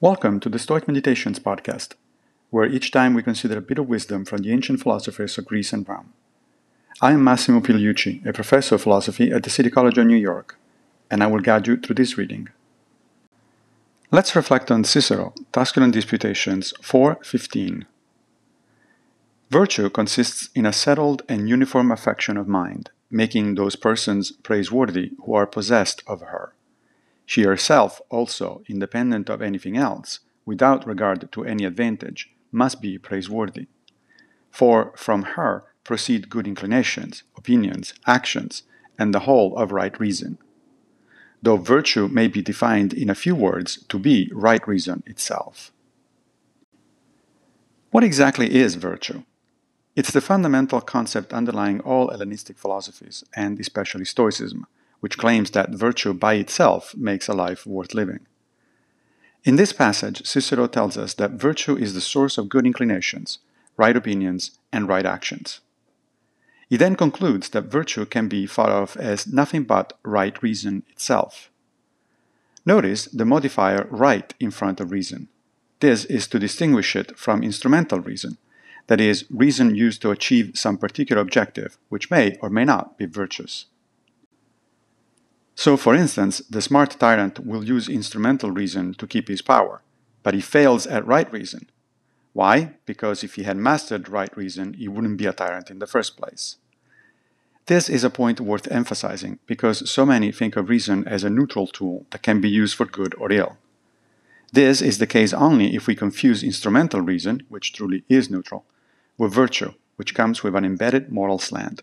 Welcome to the Stoic Meditations podcast, where each time we consider a bit of wisdom from the ancient philosophers of Greece and Rome. I am Massimo Pigliucci, a professor of philosophy at the City College of New York, and I will guide you through this reading. Let's reflect on Cicero, Tusculan Disputations 4.15. Virtue consists in a settled and uniform affection of mind, making those persons praiseworthy who are possessed of her. She herself also, independent of anything else, without regard to any advantage, must be praiseworthy. For from her proceed good inclinations, opinions, actions, and the whole of right reason. Though virtue may be defined in a few words to be right reason itself. What exactly is virtue? It's the fundamental concept underlying all Hellenistic philosophies, and especially Stoicism which claims that virtue by itself makes a life worth living. In this passage, Cicero tells us that virtue is the source of good inclinations, right opinions, and right actions. He then concludes that virtue can be thought of as nothing but right reason itself. Notice the modifier right in front of reason. This is to distinguish it from instrumental reason, that is, reason used to achieve some particular objective, which may or may not be virtuous. So, for instance, the smart tyrant will use instrumental reason to keep his power, but he fails at right reason. Why? Because if he had mastered right reason, he wouldn't be a tyrant in the first place. This is a point worth emphasizing because so many think of reason as a neutral tool that can be used for good or ill. This is the case only if we confuse instrumental reason, which truly is neutral, with virtue, which comes with an embedded moral slant.